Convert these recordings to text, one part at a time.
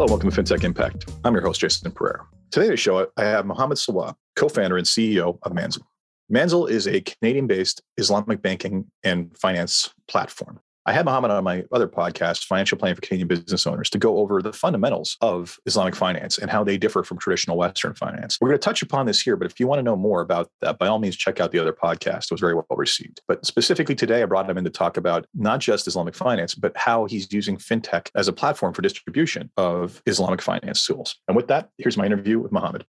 Hello, welcome to FinTech Impact. I'm your host, Jason Pereira. Today on the show, I have Mohammed Sawah, co-founder and CEO of Manzil. Manzil is a Canadian-based Islamic banking and finance platform. I had Mohammed on my other podcast, Financial Planning for Canadian Business Owners, to go over the fundamentals of Islamic finance and how they differ from traditional Western finance. We're going to touch upon this here, but if you want to know more about that, by all means, check out the other podcast. It was very well received. But specifically today, I brought him in to talk about not just Islamic finance, but how he's using fintech as a platform for distribution of Islamic finance tools. And with that, here's my interview with Mohammed.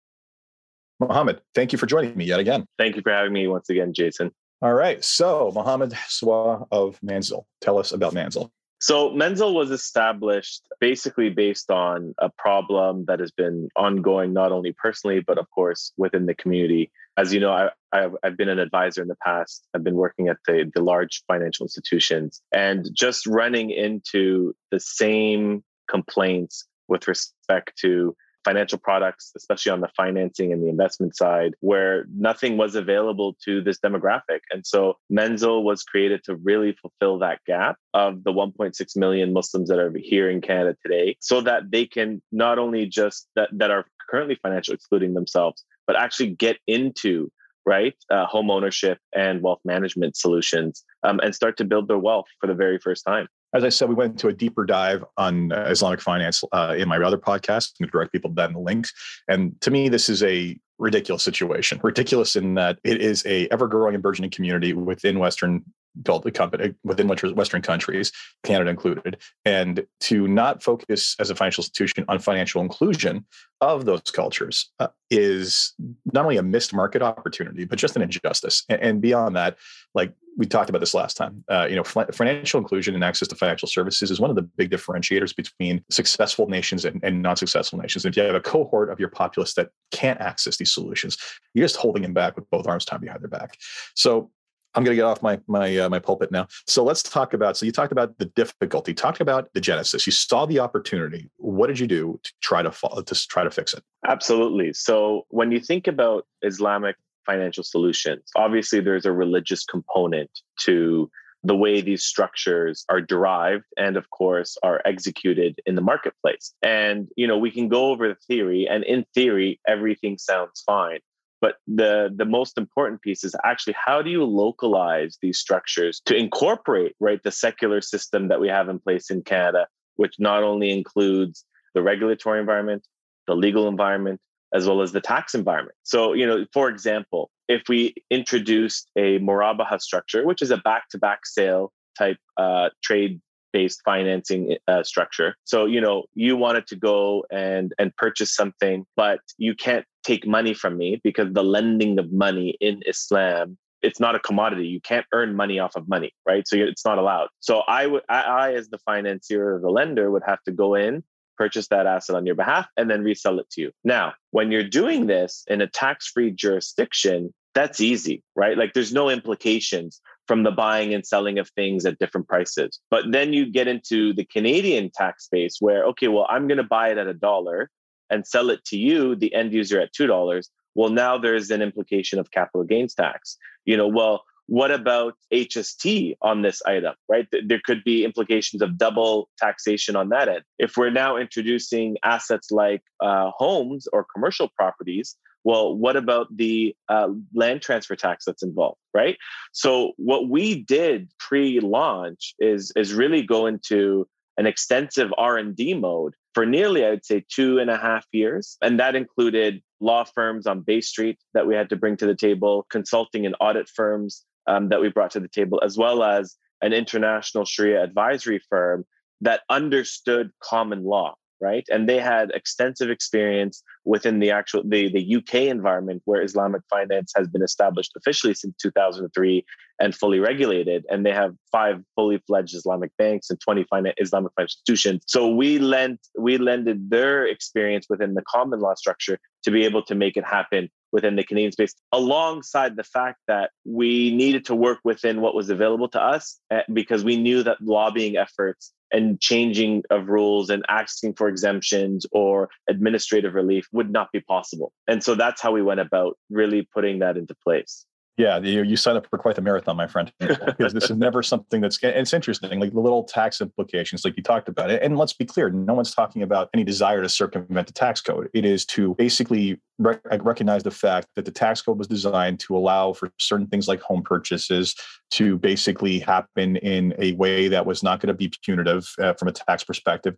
Mohammed, thank you for joining me yet again. Thank you for having me once again, Jason. All right. So, Mohammed Sawah of Manzil, tell us about Manzil. So, Manzil was established basically based on a problem that has been ongoing, not only personally, but of course within the community. As you know, I, I've, I've been an advisor in the past. I've been working at the, the large financial institutions and just running into the same complaints with respect to financial products, especially on the financing and the investment side, where nothing was available to this demographic. And so Manzil was created to really fulfill that gap of the 1.6 million Muslims that are here in Canada today, so that they can not only just that, that are currently financial excluding themselves, but actually get into right uh, home ownership and wealth management solutions um, and start to build their wealth for the very first time as I said, we went into a deeper dive on uh, Islamic finance uh, in my other podcast. direct people to that in the links. And to me, this is a ridiculous situation. Ridiculous in that it is a ever growing and burgeoning community within Western built the company within Western countries, Canada included, and to not focus as a financial institution on financial inclusion of those cultures uh, is not only a missed market opportunity, but just an injustice. And, and beyond that, like we talked about this last time, uh, you know, financial inclusion and access to financial services is one of the big differentiators between successful nations and, and non-successful nations. And if you have a cohort of your populace that can't access these solutions, you're just holding them back with both arms tied behind their back. So I'm going to get off my my uh, my pulpit now. So let's talk about. So you talked about the difficulty. Talk about the genesis. You saw the opportunity. What did you do to try to to try to fix it? Absolutely. So when you think about Islamic financial solutions, obviously there's a religious component to the way these structures are derived and of course are executed in the marketplace. And you know we can go over the theory and in theory everything sounds fine. But the the most important piece is actually how do you localize these structures to incorporate right the secular system that we have in place in canada which not only includes the regulatory environment the legal environment as well as the tax environment so you know for example if we introduced a murabaha structure which is a back-to-back sale type uh, trade based financing uh, structure. So, you know, you wanted to go and and purchase something, but you can't take money from me because the lending of money in Islam it's not a commodity. You can't earn money off of money, right? So it's not allowed. So I would, I, I, as the financier or the lender, would have to go in, purchase that asset on your behalf, and then resell it to you. Now, when you're doing this in a tax-free jurisdiction, that's easy, right? Like there's no implications from the buying and selling of things at different prices. But then you get into the Canadian tax space where, okay, well, I'm going to buy it at a dollar and sell it to you, the end user, at $2. Well, now there's an implication of capital gains tax. You know, well, what about HST on this item, right? There could be implications of double taxation on that end. If we're now introducing assets like uh, homes or commercial properties, well, what about the uh, land transfer tax that's involved, right? So what we did pre-launch is is really go into an extensive R&D mode for nearly, I would say, two and a half years. And that included law firms on Bay Street that we had to bring to the table, consulting and audit firms um, that we brought to the table, as well as an international Sharia advisory firm that understood common law right? And they had extensive experience within the actual the, the UK environment where Islamic finance has been established officially since 2003 and fully regulated. And they have five fully fledged Islamic banks and 20 finance, Islamic financial institutions. So we lent we lended their experience within the common law structure to be able to make it happen within the Canadian space, alongside the fact that we needed to work within what was available to us eh, because we knew that lobbying efforts and changing of rules and asking for exemptions or administrative relief would not be possible. And so that's how we went about really putting that into place. Yeah, you, you sign up for quite the marathon, my friend, because this is never something that's. it's interesting, like the little tax implications, like you talked about it. And let's be clear, no one's talking about any desire to circumvent the tax code. It is to basically rec- recognize the fact that the tax code was designed to allow for certain things like home purchases to basically happen in a way that was not going to be punitive uh, from a tax perspective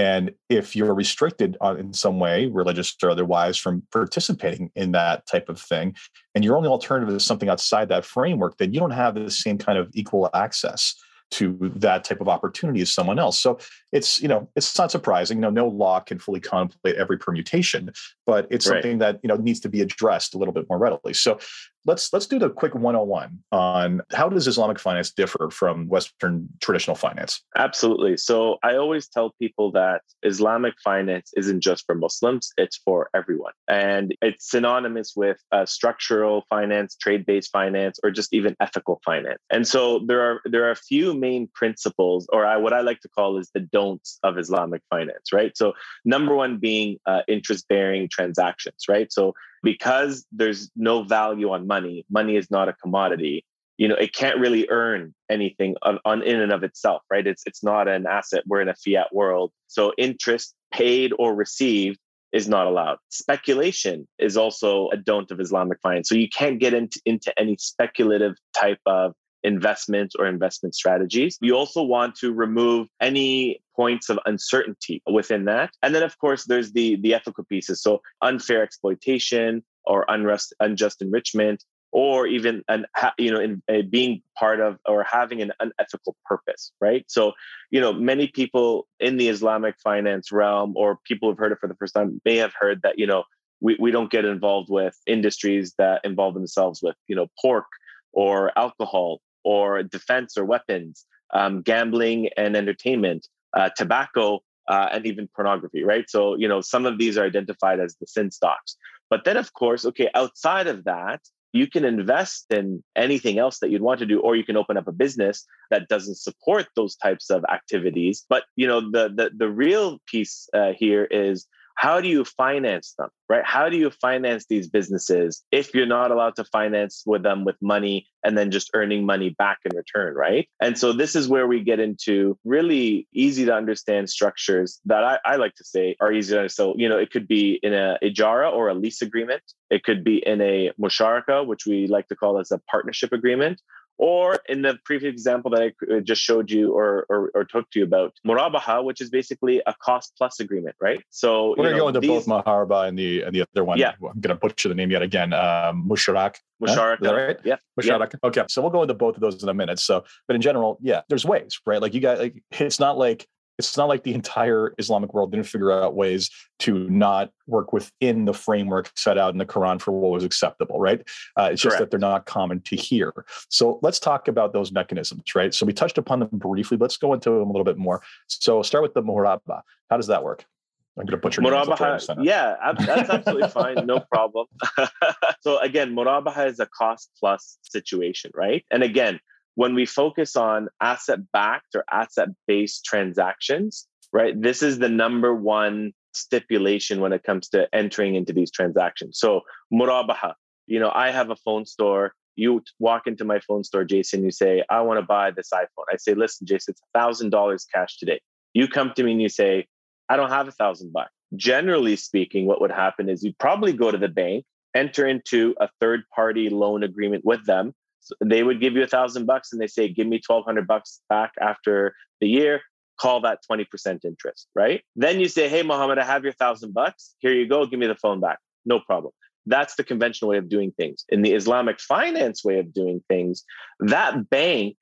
and if you're restricted in some way, religious or otherwise, from participating in that type of thing, and your only alternative is something outside that framework, then you don't have the same kind of equal access to that type of opportunity as someone else. So it's you know it's not surprising. You know, no law can fully contemplate every permutation, but it's right. something that you know needs to be addressed a little bit more readily. So let's let's do the quick 101 on how does islamic finance differ from western traditional finance absolutely so i always tell people that islamic finance isn't just for muslims it's for everyone and it's synonymous with uh, structural finance trade-based finance or just even ethical finance and so there are there are a few main principles or I, what i like to call is the don'ts of islamic finance right? So number one being uh, interest bearing transactions right? So because there's no value on money money is not a commodity you know it can't really earn anything on, on, in and of itself right? It's it's not an asset. We're in a fiat world. So interest paid or received is not allowed. Speculation is also a don't of islamic finance. So you can't get into, into any speculative type of investments or investment strategies. You also want to remove any points of uncertainty within that. And then of course there's the the ethical pieces. So unfair exploitation or unrest, unjust enrichment or even an you know in, being part of or having an unethical purpose right so you know many people in the islamic finance realm or people who've heard it for the first time may have heard that you know we, we don't get involved with industries that involve themselves with you know pork or alcohol or defense or weapons, um, gambling and entertainment, uh, tobacco, uh, and even pornography, right? So, you know, some of these are identified as the sin stocks. But then, of course, okay, outside of that, you can invest in anything else that you'd want to do or you can open up a business that doesn't support those types of activities but you know the the, the real piece uh, here is how do you finance them right? How do you finance these businesses if you're not allowed to finance with them with money and then just earning money back in return right? And so this is where we get into really easy to understand structures that i, I like to say are easy to understand so you know it could be in a ijara or a lease agreement. It could be in a musharaka which we like to call as a partnership agreement or in the previous example that I uh, just showed you or, or, or talked to you about, Murabaha, which is basically a cost plus agreement, right? So we're going to go into these, both Maharba and the and the other one. Yeah. I'm going to butcher the name yet again. Um, Musharak. Musharak. Huh? right? Yeah. Musharak. Yeah. Okay. So we'll go into both of those in a minute. So, but in general, yeah, there's ways, right? Like you got, like, it's not like it's not like the entire Islamic world didn't figure out ways to not work within the framework set out in the Quran for what was acceptable, right? Uh, it's just that they're not common to hear. So let's talk about those mechanisms, right? So we touched upon them briefly. Let's go into them a little bit more. So start with the murabba. How does that work? I'm going to put your Murabaha, yeah, that's absolutely fine, no problem. so again, Murabaha is a cost plus situation, right? And again, when we focus on asset backed or asset based transactions, right, this is the number one stipulation when it comes to entering into these transactions. So, murabaha, you know, I have a phone store. You walk into my phone store, Jason, you say, I want to buy this iPhone. I say, listen, Jason, it's $1,000 cash today. You come to me and you say, I don't have a thousand bucks. Generally speaking, what would happen is you'd probably go to the bank, enter into a third party loan agreement with them, so they would give you a thousand bucks and they say, give me 1200 bucks back after the year. Call that 20% interest, right? Then you say, hey, Mohammed, I have your thousand bucks. Here you go. Give me the phone back. No problem. That's the conventional way of doing things. In the Islamic finance way of doing things, that bank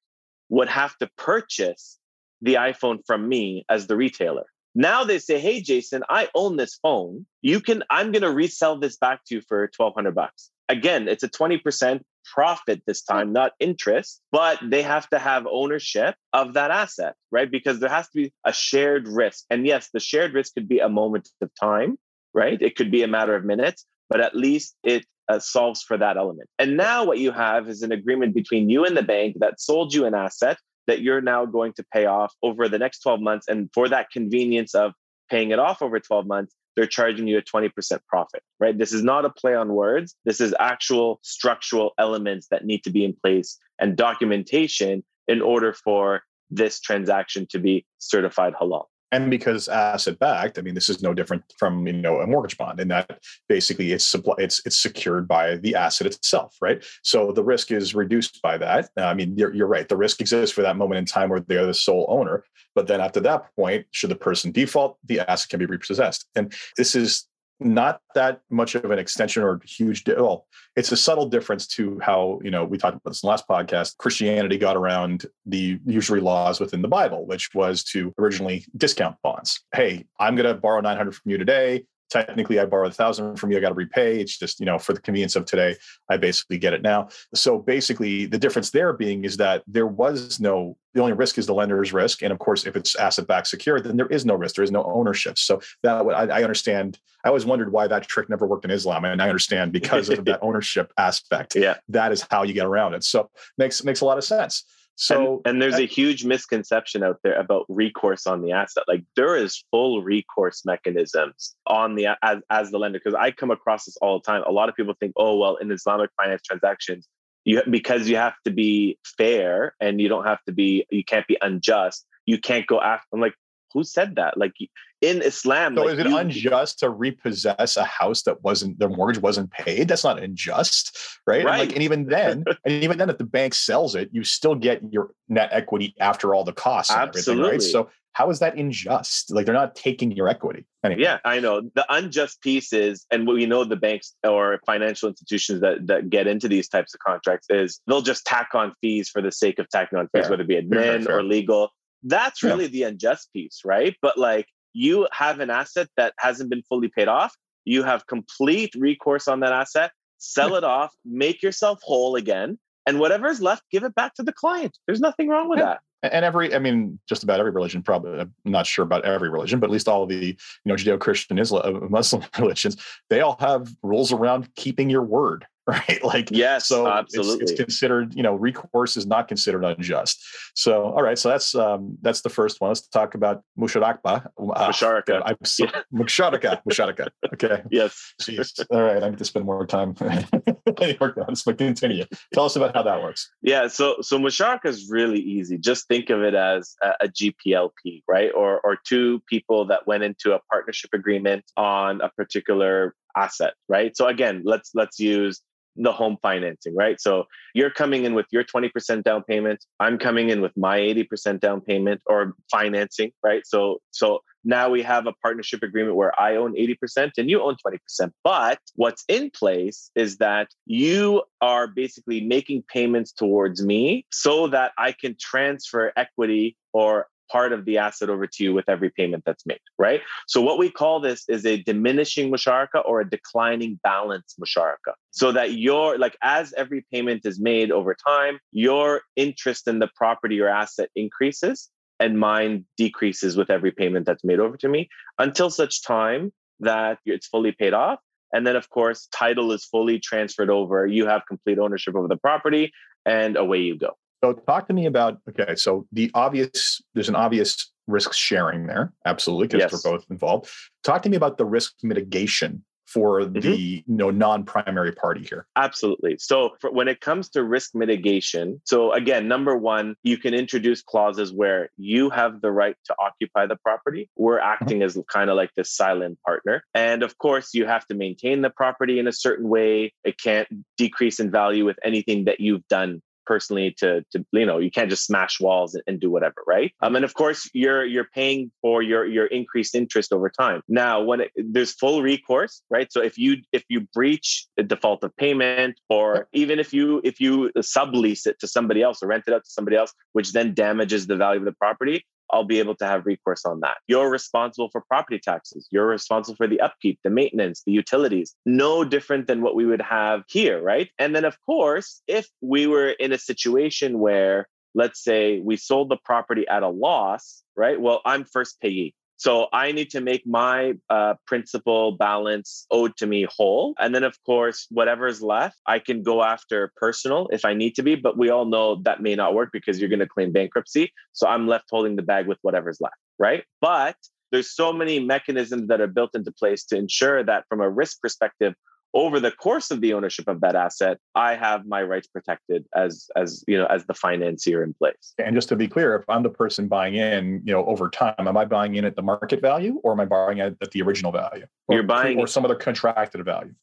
would have to purchase the iPhone from me as the retailer. Now they say, "Hey Jason, I own this phone. You can I'm going to resell this back to you for 1200 bucks." Again, it's a 20% profit this time, not interest, but they have to have ownership of that asset, right? Because there has to be a shared risk. And yes, the shared risk could be a moment of time, right? It could be a matter of minutes, but at least it uh, solves for that element. And now what you have is an agreement between you and the bank that sold you an asset that you're now going to pay off over the next 12 months. And for that convenience of paying it off over 12 months, they're charging you a 20% profit, right? This is not a play on words. This is actual structural elements that need to be in place and documentation in order for this transaction to be certified halal and because asset backed i mean this is no different from you know a mortgage bond in that basically it's supply it's it's secured by the asset itself right? So the risk is reduced by that. I mean you're, you're right. The risk exists for that moment in time where they're the sole owner. But then after that point should the person default the asset can be repossessed. And this is not that much of an extension or huge well it's a subtle difference to how you know we talked about this in the last podcast christianity got around the usury laws within the bible which was to originally discount bonds hey i'm going to borrow 900 from you today technically I borrowed a thousand from you, I got to repay. It's just, you know, for the convenience of today, I basically get it now. So basically the difference there being is that there was no, the only risk is the lender's risk. And of course, if it's asset backed secured, then there is no risk. There is no ownership. So that I, I understand. I always wondered why that trick never worked in Islam. And I understand because of that ownership aspect. Yeah. That is how you get around it. So makes, makes a lot of sense. So and, and there's a huge misconception out there about recourse on the asset. Like there is full recourse mechanisms on the as, as the lender because I come across this all the time. A lot of people think, oh well, in Islamic finance transactions, you because you have to be fair and you don't have to be you can't be unjust. You can't go after. I'm like, who said that? Like in Islam. So like is it you, unjust to repossess a house that wasn't their mortgage wasn't paid? That's not unjust, right? right. And, like, and even then, and even then, if the bank sells it, you still get your net equity after all the costs and Absolutely. everything, right? So how is that unjust? Like they're not taking your equity. Anyway. Yeah, I know. The unjust piece is, and we know the banks or financial institutions that that get into these types of contracts is they'll just tack on fees for the sake of tacking on fees, fair. whether it be admin fair, or legal. That's really yeah. the unjust piece, right? But like you have an asset that hasn't been fully paid off. You have complete recourse on that asset. Sell it off, make yourself whole again, and whatever's left, give it back to the client. There's nothing wrong with that. And every, I mean, just about every religion, probably, I'm not sure about every religion, but at least all of the, you know, Judeo-Christian Islam, uh, Muslim religions, they all have rules around keeping your word, right? Like, yes, so absolutely. It's, it's, considered, you know, recourse is not considered unjust. So, all right, so that's um, that's the first one. Let's talk about musharakba. Uh, musharaka. I'm so, yeah. musharaka. Musharaka. Okay. Yes. Jeez. All right, I need to spend more time working on this, but continue. Tell us about how that works. Yeah. So, so musharaka is really easy. Just think of it as a, a GPLP, right? Or or two people that went into a partnership agreement on a particular asset, right? So again, let's let's use the home financing, right? So you're coming in with your 20% down payment. I'm coming in with my 80% down payment or financing, right? So so now we have a partnership agreement where I own 80% and you own 20%. But what's in place is that you are basically making payments towards me so that I can transfer equity or part of the asset over to you with every payment that's made, right? So what we call this is a diminishing musharaka or a declining balance musharaka. So that your like as every payment is made over time, your interest in the property or asset increases and mine decreases with every payment that's made over to me until such time that it's fully paid off. And then, of course, title is fully transferred over. You have complete ownership over the property, and away you go. So talk to me about okay. So the obvious, there's an obvious risk sharing there, absolutely, because yes. we're both involved. Talk to me about the risk mitigation for mm-hmm. the you know non-primary party here absolutely so for, when it comes to risk mitigation so again number one you can introduce clauses where you have the right to occupy the property we're mm-hmm. acting mm-hmm. as kind of like the silent partner and of course you have to maintain the property in a certain way it can't decrease in value with anything that you've done personally to to you know you can't just smash walls and, do whatever right? Um and of course you're you're paying for your your increased interest over time. Now when it, there's full recourse right? So if you if you breach a default of payment or even if you if you sublease it to somebody else or rent it out to somebody else which then damages the value of the property I'll be able to have recourse on that. You're responsible for property taxes. You're responsible for the upkeep, the maintenance, the utilities. No different than what we would have here, right? And then, of course, if we were in a situation where, let's say, we sold the property at a loss, right? Well, I'm first payee. So I need to make my uh, principal balance owed to me whole. And then, of course, whatever's left, I can go after personal if I need to be. But we all know that may not work because you're going to claim bankruptcy. So I'm left holding the bag with whatever's left. Right. But there's so many mechanisms that are built into place to ensure that from a risk perspective, over the course of the ownership of that asset i have my rights protected as as you know as the financier in place. And just to be clear if i'm the person buying in you know over time am i buying in at the market value or am i buying at, at the original value? Or, you're buying or some other contracted value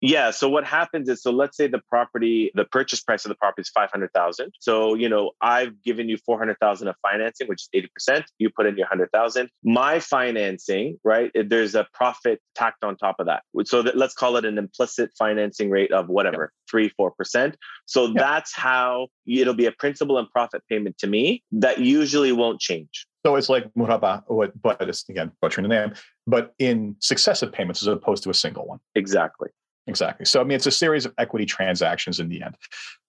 yeah. So what happens is, so let's say the property, the purchase price of the property is five hundred thousand. So you know, I've given you four hundred thousand of financing, which is eighty percent. You put in your hundred thousand. My financing, right? Eh, there's a profit tacked on top of that. So that, let's call it an implicit financing rate of whatever three, four percent. So that's how it'll be a principal and profit payment to me that usually won't change. So it's like Muraba, but it's again butchering the name, but in successive payments as opposed to a single one. Exactly. Exactly. So, I mean, it's a series of equity transactions in the end.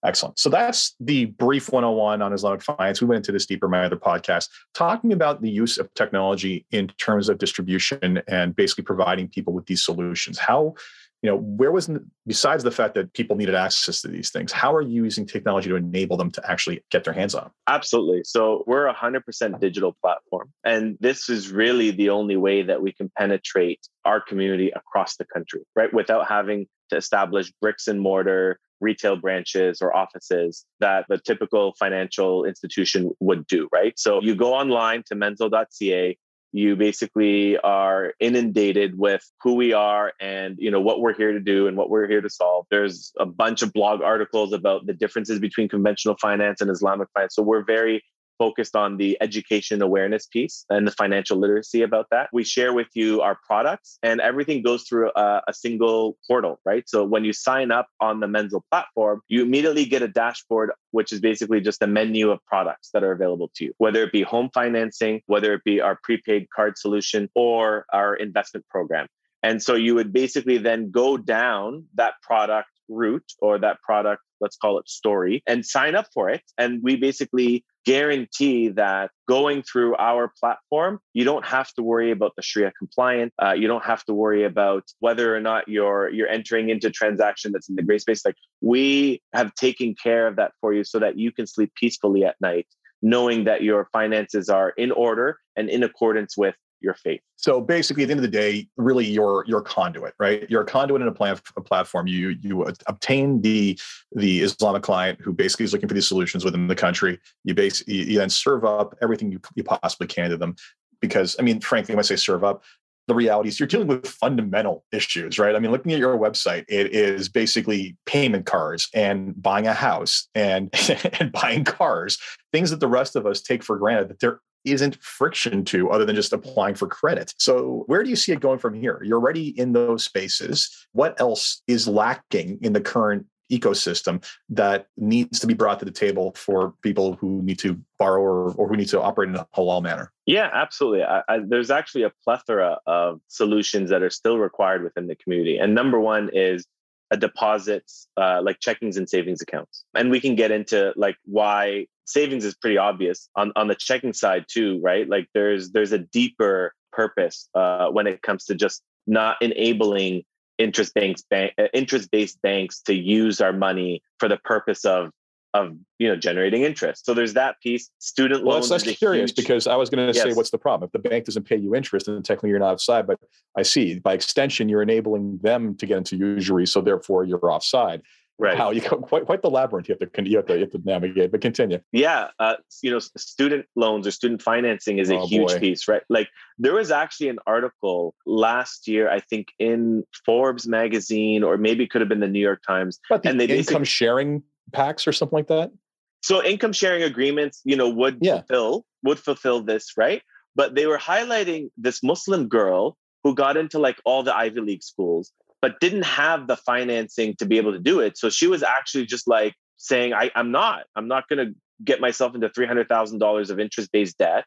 Excellent. So, that's the brief 101 on Islamic finance. We went into this deeper in my other podcast, talking about the use of technology in terms of distribution and basically providing people with these solutions. How you know where was besides the fact that people needed access to these things how are you using technology to enable them to actually get their hands on? Absolutely. So we're a 100% digital platform and this is really the only way that we can penetrate our community across the country right? Without having to establish bricks and mortar retail branches or offices that the typical financial institution would do, right? So you go online to manzil.ca, you basically are inundated with who we are and you know what we're here to do and what we're here to solve. There's a bunch of blog articles about the differences between conventional finance and islamic finance. So we're very focused on the education awareness piece and the financial literacy about that. We share with you our products and everything goes through a, a, single portal, right? So when you sign up on the Manzil platform, you immediately get a dashboard, which is basically just a menu of products that are available to you, whether it be home financing, whether it be our prepaid card solution or our investment program. And so you would basically then go down that product route or that product, let's call it story, and sign up for it. And we basically guarantee that going through our platform, you don't have to worry about the Sharia compliant. Uh, you don't have to worry about whether or not you're you're entering into transaction that's in the gray space. Like we have taken care of that for you, so that you can sleep peacefully at night, knowing that your finances are in order and in accordance with your faith. So basically, at the end of the day, really, you're you're a conduit, right? You're a conduit in a, plan, a platform. You you obtain the the Islamic client who basically is looking for these solutions within the country. You base you then serve up everything you, you possibly can to them. Because I mean, frankly, when I say serve up, the reality is you're dealing with fundamental issues, right? I mean, looking at your website, it is basically payment cards and buying a house and and buying cars, things that the rest of us take for granted that there isn't friction to other than just applying for credit. So, where do you see it going from here? You're already in those spaces. What else is lacking in the current ecosystem that needs to be brought to the table for people who need to borrow or, or who need to operate in a halal manner? Yeah, absolutely. I, I, there's actually a plethora of solutions that are still required within the community. And number one is a deposits uh, like checkings and savings accounts and we can get into like why savings is pretty obvious on on the checking side too right like there's there's a deeper purpose uh, when it comes to just not enabling interest banks bank uh, interest based banks to use our money for the purpose of of you know generating interest. So there's that piece. Student loans. Well, that's curious huge... because I was going to yes. say, what's the problem? If the bank doesn't pay you interest, then technically you're not offside. But I see by extension, you're enabling them to get into usury, so therefore you're offside. Right. How you go quite quite the labyrinth you have to you have to, you have to navigate. But continue. Yeah, uh, you know, student loans or student financing is a oh, huge boy. piece, right? Like there was actually an article last year, I think, in Forbes magazine, or maybe it could have been the New York Times, About the and they income sharing packs or something like that. So income sharing agreements, you know, would yeah. fulfill would fulfill this, right? But they were highlighting this Muslim girl who got into like all the Ivy League schools, but didn't have the financing to be able to do it. So she was actually just like saying, I, I'm not, I'm not gonna get myself into three hundred thousand dollars of interest-based debt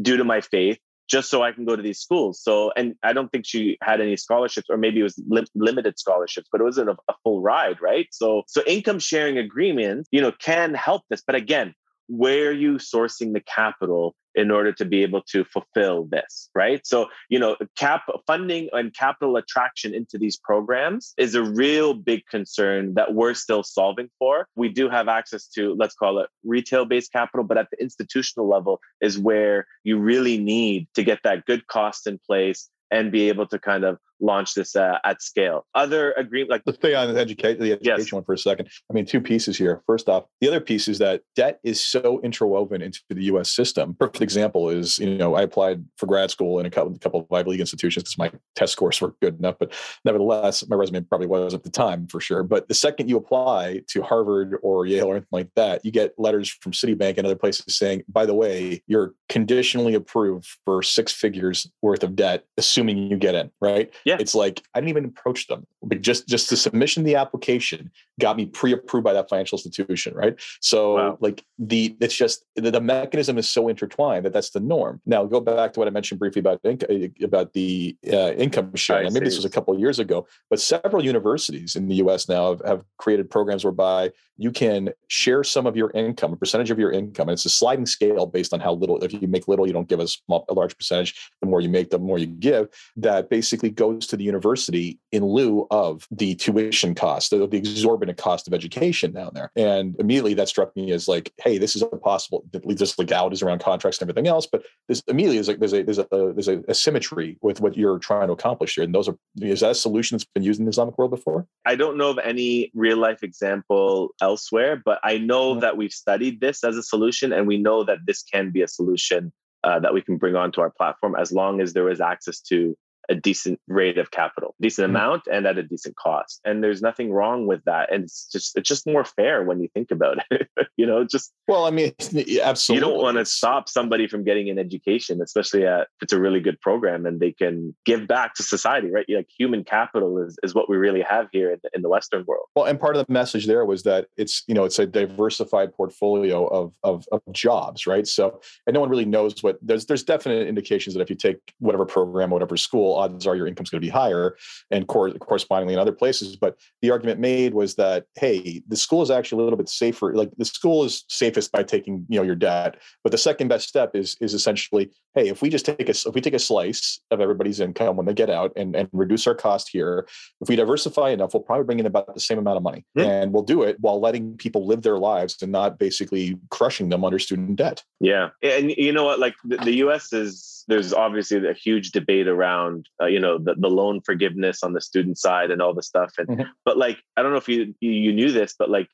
due to my faith just so I can go to these schools. So, and I don't think she had any scholarships, or maybe it was li- limited scholarships, but it wasn't a, a, full ride, right? So, so income sharing agreements, you know, can help this. But again, where are you sourcing the capital in order to be able to fulfill this right? So you know cap funding and capital attraction into these programs is a real big concern that we're still solving for. We do have access to let's call it retail based capital but at the institutional level is where you really need to get that good cost in place and be able to kind of launch this uh, at scale. Other agreement, like let's stay on the education, the education yes. one for a second. I mean, two pieces here. First off, the other piece is that debt is so interwoven into the U.S. system. Perfect example is, you know, I applied for grad school in a couple, a couple of Ivy League institutions because my test scores were good enough, but nevertheless, my resume probably was at the time for sure. But the second you apply to Harvard or Yale or anything like that, you get letters from Citibank and other places saying, by the way, you're conditionally approved for six figures worth of debt, assuming you get in, right? Yeah. It's like I didn't even approach them, but just just the submission of the application got me pre-approved by that financial institution, right? So wow. like the it's just the, the, mechanism is so intertwined that that's the norm. Now go back to what I mentioned briefly about inc- about the uh, income sharing. Maybe this was a couple of years ago, but several universities in the U.S. now have, have created programs whereby you can share some of your income, a percentage of your income, and it's a sliding scale based on how little. If you make little, you don't give a small, a large percentage. The more you make, the more you give. That basically goes to the university in lieu of the tuition cost, the, the exorbitant cost of education down there. And immediately that struck me as like, hey, this is a possible. This legalities around contracts and everything else, but this immediately is like there's a there's a there's a, a symmetry with what you're trying to accomplish here. And those are is that a solution that's been used in the Islamic world before? I don't know of any real life example elsewhere, but I know mm-hmm. that we've studied this as a solution, and we know that this can be a solution uh, that we can bring onto our platform as long as there is access to a decent rate of capital, decent mm-hmm. amount, and at a decent cost. And there's nothing wrong with that. And it's just it's just more fair when you think about it. you know, just well, I mean, absolutely. You don't want to stop somebody from getting an education, especially at, if it's a really good program and they can give back to society, right? Like human capital is, is what we really have here in the, in the Western world. Well, and part of the message there was that it's you know it's a diversified portfolio of of, of jobs, right? So and no one really knows what there's there's definite indications that if you take whatever program, whatever school odds are your income's going to be higher and cor- correspondingly in other places. But the argument made was that, hey, the school is actually a little bit safer. Like the school is safest by taking, you know, your debt. But the second best step is is essentially, hey, if we just take a if we take a slice of everybody's income when they get out and, and reduce our cost here, if we diversify enough, we'll probably bring in about the same amount of money. Mm-hmm. And we'll do it while letting people live their lives and not basically crushing them under student debt. Yeah. And you know what? Like the, the US is there's obviously a huge debate around uh, you know the, the loan forgiveness on the student side and all the stuff and mm-hmm. but like i don't know if you you knew this but like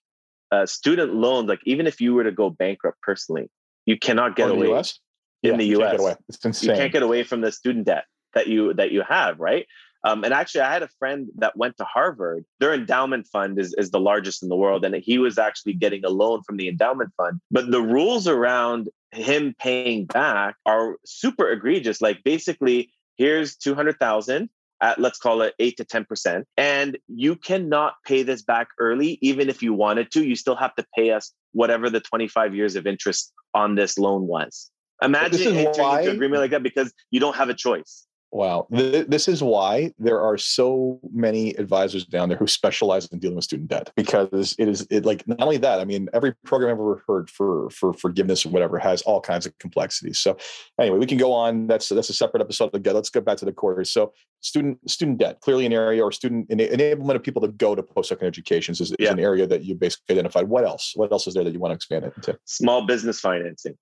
uh, student loans like even if you were to go bankrupt personally you cannot get away the US? in yeah, the us away. It's insane. you can't get away from the student debt that you that you have right um, and actually, I had a friend that went to Harvard. Their endowment fund is, is the largest in the world. And he was actually getting a loan from the endowment fund. But the rules around him paying back are super egregious. Like basically, here's 200,000 at let's call it 8 to 10%. And you cannot pay this back early even if you wanted to. You still have to pay us whatever the 25 years of interest on this loan was. Imagine entering why... into agreement like that because you don't have a choice. Wow. This is why there are so many advisors down there who specialize in dealing with student debt because it is it like not only that, I mean, every program I've ever heard for for forgiveness or whatever has all kinds of complexities. So anyway, we can go on. That's that's a separate episode. Again, let's go back to the core. So student student debt, clearly an area or student enablement of people to go to post-secondary educations is, is yeah. an area that you basically identified. What else? What else is there that you want to expand it into? Small business financing.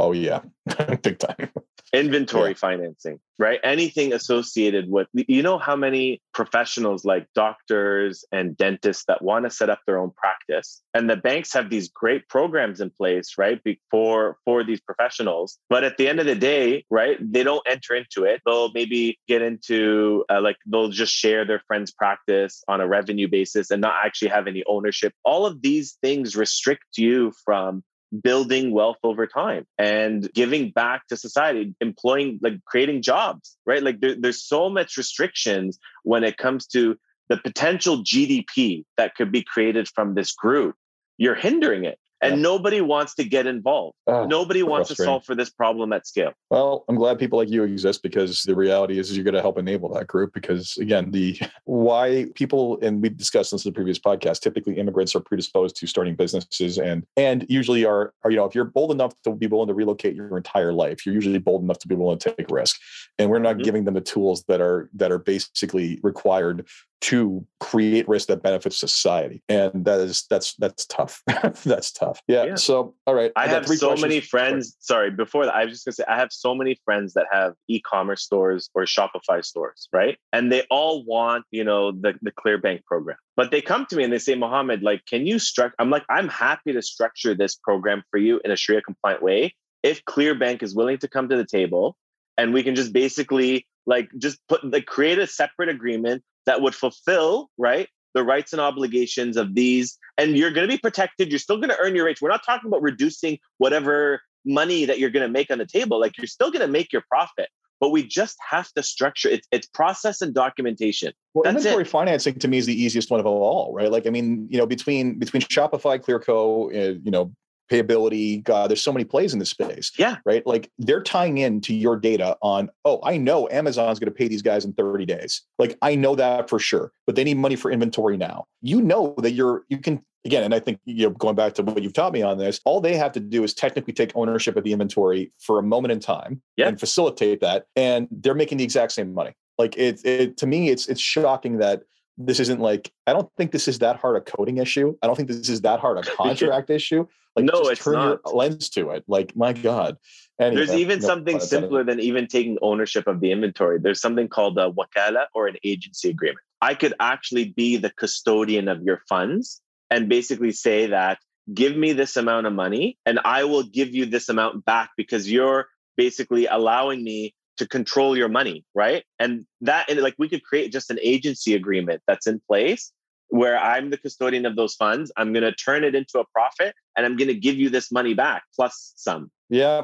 Oh yeah, big time. Inventory yeah. financing, right? Anything associated with you know how many professionals like doctors and dentists that want to set up their own practice, and the banks have these great programs in place, right? For for these professionals, but at the end of the day, right, they don't enter into it. They'll maybe get into uh, like they'll just share their friend's practice on a revenue basis and not actually have any ownership. All of these things restrict you from building wealth over time and giving back to society employing like creating jobs right? Like there, there's so much restrictions when it comes to the potential gdp that could be created from this group. You're hindering it and Yeah. nobody wants to get involved. Oh, nobody wants to solve for this problem at scale. Well, I'm glad people like you exist because the reality is, you're going to help enable that group. Because again, the why people and we discussed this in the previous podcast. Typically, immigrants are predisposed to starting businesses and and usually are are you know if you're bold enough to be willing to relocate your entire life, you're usually bold enough to be willing to take risk. And we're not Mhm. giving them the tools that are that are basically required to create risk that benefits society and that is that's that's tough that's tough yeah, Yeah. so all right I got have so questions. many friends. Sorry, before that, I was just gonna say I have so many friends that have e-commerce stores or Shopify stores, right? And they all want, you know, the the ClearBanc program. But they come to me and they say, Mohammed, like, can you structure? I'm like, I'm happy to structure this program for you in a Sharia compliant way if ClearBanc is willing to come to the table and we can just basically like just put like create a separate agreement that would fulfill right the rights and obligations of these and you're going to be protected you're still going to earn your rates we're not talking about reducing whatever money that you're going to make on the table like you're still going to make your profit but we just have to structure it it's process and documentation Well, That's inventory it. financing to me is the easiest one of all, right? Like, I mean, you know, between between Shopify, Clearco, uh, you know, payability, God, there's so many plays in this space. Yeah. Right. Like they're tying into your data on, oh, I know Amazon's going to pay these guys in 30 days. Like I know that for sure, but they need money for inventory now. You know that you're you can again, and I think you know, going back to what you've taught me on this, all they have to do is technically take ownership of the inventory for a moment in time Yeah. and facilitate that. And they're making the exact same money. Like it, it to me, it's it's shocking that this isn't like I don't think this is that hard a coding issue. I don't think this is that hard a contract issue. Like No, just it's turn not. your lens to it. Like my God. Anyway, There's even no something simpler than even taking ownership of the inventory. There's something called a wakala or an agency agreement. I could actually be the custodian of your funds and basically say that give me this amount of money and I will give you this amount back because you're basically allowing me to control your money, right? And that and like we could create just an agency agreement that's in place where I'm the custodian of those funds. I'm going to turn it into a profit and I'm going to give you this money back plus some. Yeah.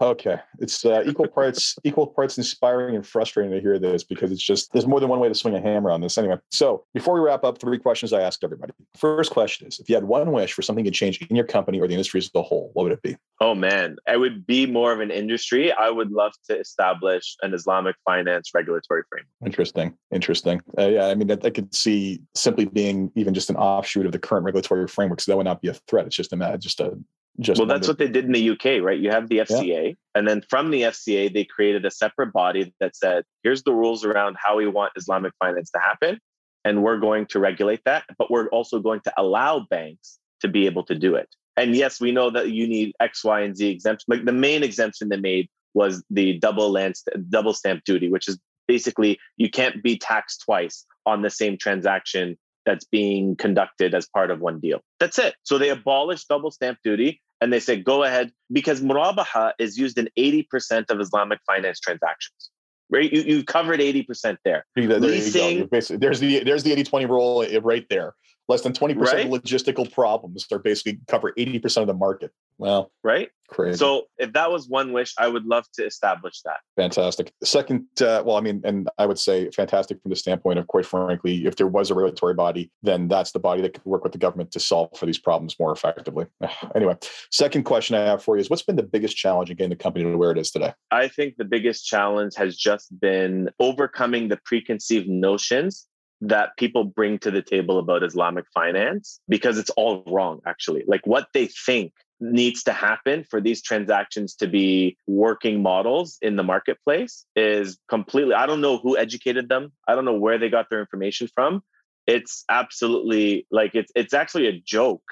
Okay. It's uh, equal parts equal parts inspiring and frustrating to hear this because it's just there's more than one way to swing a hammer on this. Anyway, so before we wrap up, three questions I asked everybody. First question is: If you had one wish for something to change in your company or the industry as a whole, what would it be? Oh man, I would be more of an industry. I would love to establish an Islamic finance regulatory framework. Interesting. Interesting. Uh, yeah. I mean, I, I could see simply being even just an offshoot of the current regulatory framework. So that would not be a threat. It's just a just a just Well, that's that- what they did in the UK, right? You have the FCA, and then from the FCA, they created a separate body that said, here's the rules around how we want Islamic finance to happen. And we're going to regulate that, but we're also going to allow banks to be able to do it. And yes, we know that you need X, Y, and Z exemption. Like the main exemption they made was the double land, double stamp duty, which is basically you can't be taxed twice on the same transaction that's being conducted as part of one deal. That's it. So they abolished double stamp duty and they say go ahead, because murabaha is used in 80% of Islamic finance transactions. Right? You, you covered 80% there. There leasing- there's the there's the 80-20 rule right there. Less than 20% Right? of logistical problems are basically cover 80% of the market. Well, Right. crazy. So if that was one wish, I would love to establish that. Fantastic. Second, uh, well, I mean, and I would say fantastic from the standpoint of, quite frankly, if there was a regulatory body, then that's the body that could work with the government to solve for these problems more effectively. Anyway, second question I have for you is what's been the biggest challenge in getting the company to where it is today? I think the biggest challenge has just been overcoming the preconceived notions that people bring to the table about Islamic finance because it's all wrong, actually. Like what they think needs to happen for these transactions to be working models in the marketplace is completely, I don't know who educated them. I don't know where they got their information from. It's absolutely like it's it's actually a joke,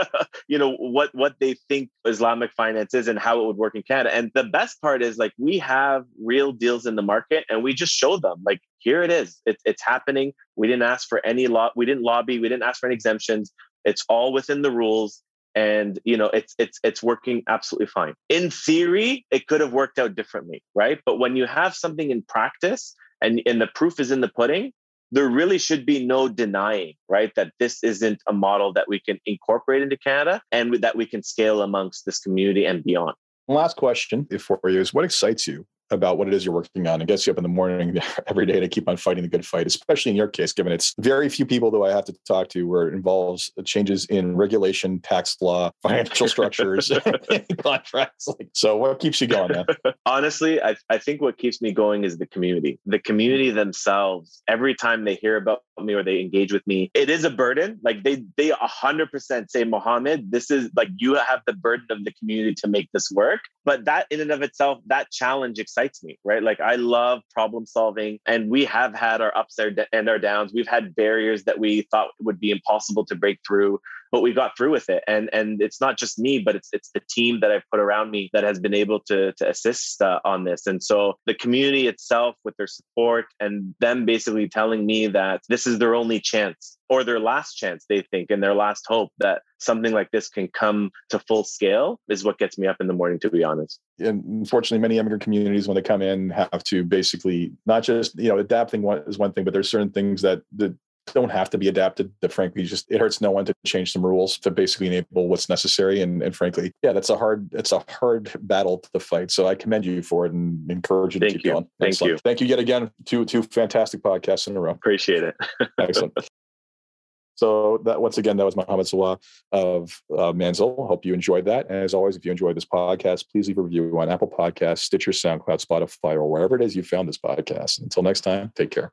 you know what what they think Islamic finance is and how it would work in Canada. And the best part is like we have real deals in the market, and we just show them like here it is. It's it's happening. We didn't ask for any law. We didn't lobby. We didn't ask for any exemptions. It's all within the rules, and you know it's it's it's working absolutely fine. In theory, it could have worked out differently, right? But when you have something in practice, and and the proof is in the pudding there really should be no denying, right, that this isn't a model that we can incorporate into Canada and that we can scale amongst this community and beyond. Last question for you is what excites you about what it is you're working on and gets you up in the morning every day to keep on fighting the good fight, especially in your case, given it's very few people that I have to talk to where it involves changes in regulation, tax law, financial structures, contracts. Like, so what keeps you going, man? Honestly, I, I think what keeps me going is the community. The community themselves, every time they hear about me or they engage with me, it is a burden. Like they they 100% say, Mohammed, this is like you have the burden of the community to make this work. But that in and of itself, that challenge excites me, right? Like I love problem solving and we have had our ups and our downs. We've had barriers that we thought would be impossible to break through but we got through with it. And and it's not just me but it's it's the team that i've put around me that has been able to to assist uh, on this. And so the community itself with their support and them basically telling me that this is their only chance or their last chance they think and their last hope that something like this can come to full scale is what gets me up in the morning to be honest. And unfortunately many immigrant communities when they come in have to basically not just you know adapting one is one thing but there's certain things that the don't have to be adapted that frankly just it hurts no one to change some rules to basically enable what's necessary and, and frankly yeah that's a hard it's a hard battle to fight so i commend you for it and encourage you to keep you. going thank Excellent. you thank you yet again two two fantastic podcasts in a row appreciate it excellent so that once again, that was Mohammed Sawah of uh, Manzil. Hope you enjoyed that. And as always, if you enjoyed this podcast, please leave a review on Apple Podcasts, Stitcher, SoundCloud, Spotify, or wherever it is you found this podcast. Until next time, take care.